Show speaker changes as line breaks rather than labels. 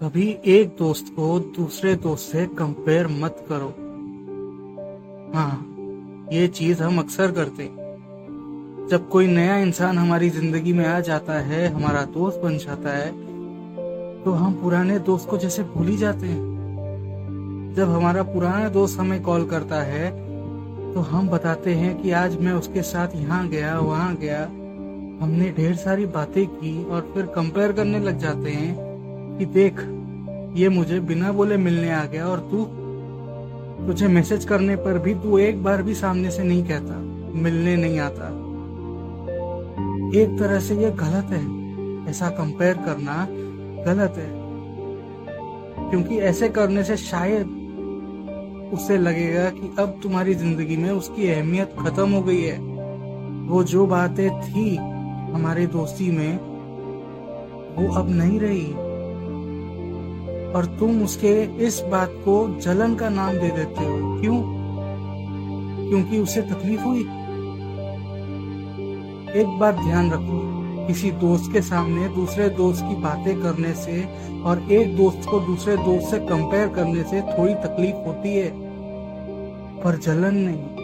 कभी एक दोस्त को दूसरे दोस्त से कंपेयर मत करो। हाँ ये चीज़ हम अक्सर करते जब कोई नया इंसान हमारी ज़िंदगी में आ जाता है, हमारा दोस्त बन जाता है तो हम पुराने दोस्त को जैसे भूल ही जाते हैं। जब हमारा पुराना दोस्त हमें कॉल करता है तो हम बताते हैं कि आज मैं उसके साथ यहाँ गया, वहाँ गया। हमने ढेर सारी बातें की और फिर कंपेयर करने लग जाते हैं। कि देख, ये मुझे बिना बोले मिलने आ गया और तू तुझे मैसेज करने पर भी तू एक बार भी सामने से नहीं कहता, मिलने नहीं आता। एक तरह से ये गलत है। ऐसा कंपेयर करना गलत है। क्योंकि ऐसे करने से शायद उसे लगेगा कि अब तुम्हारी ज़िंदगी में उसकी अहमियत खत्म हो गई है। वो जो बातें थी हमारे दोस्ती में, वो अब नहीं रही। और तुम उसके इस बात को जलन का नाम दे देते हो। क्यों? क्योंकि उसे तकलीफ़ हुई। एक बात ध्यान रखो, किसी दोस्त के सामने दूसरे दोस्त की बातें करने से और एक दोस्त को दूसरे दोस्त से कंपेयर करने से थोड़ी तकलीफ़ होती है, पर जलन नहीं।